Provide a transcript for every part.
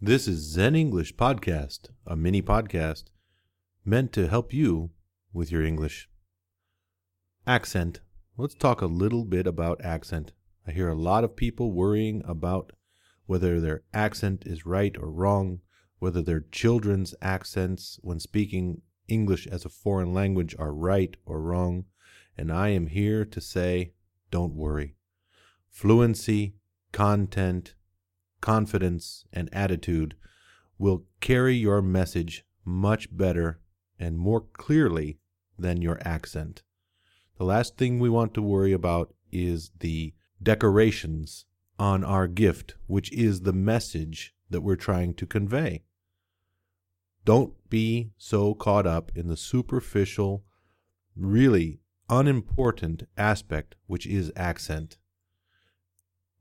This is Zen English Podcast, a mini podcast meant to help you with your English. Accent. Let's talk a little bit about accent. I hear a lot of people worrying about whether their accent is right or wrong, whether their children's accents when speaking English as a foreign language are right or wrong, and I am here to say don't worry. Fluency, content, confidence, and attitude will carry your message much better and more clearly than your accent. The last thing we want to worry about is the decorations on our gift, which is the message that we're trying to convey. Don't be so caught up in the superficial, really unimportant aspect, which is accent.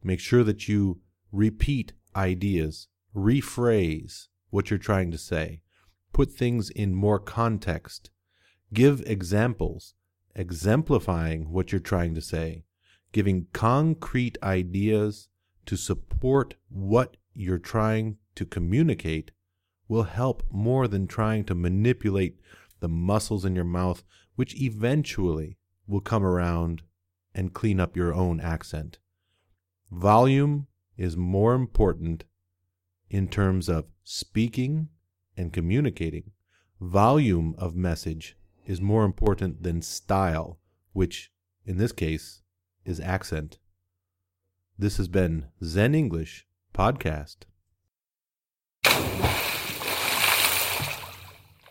Make sure that you repeat ideas, rephrase what you're trying to say, put things in more context, give examples, exemplifying what you're trying to say, giving concrete ideas to support what you're trying to communicate will help more than trying to manipulate the muscles in your mouth, which eventually will come around and clean up your own accent. Volume is more important in terms of speaking and communicating. Volume of message is more important than style, which in this case is accent. This has been Zen English Podcast.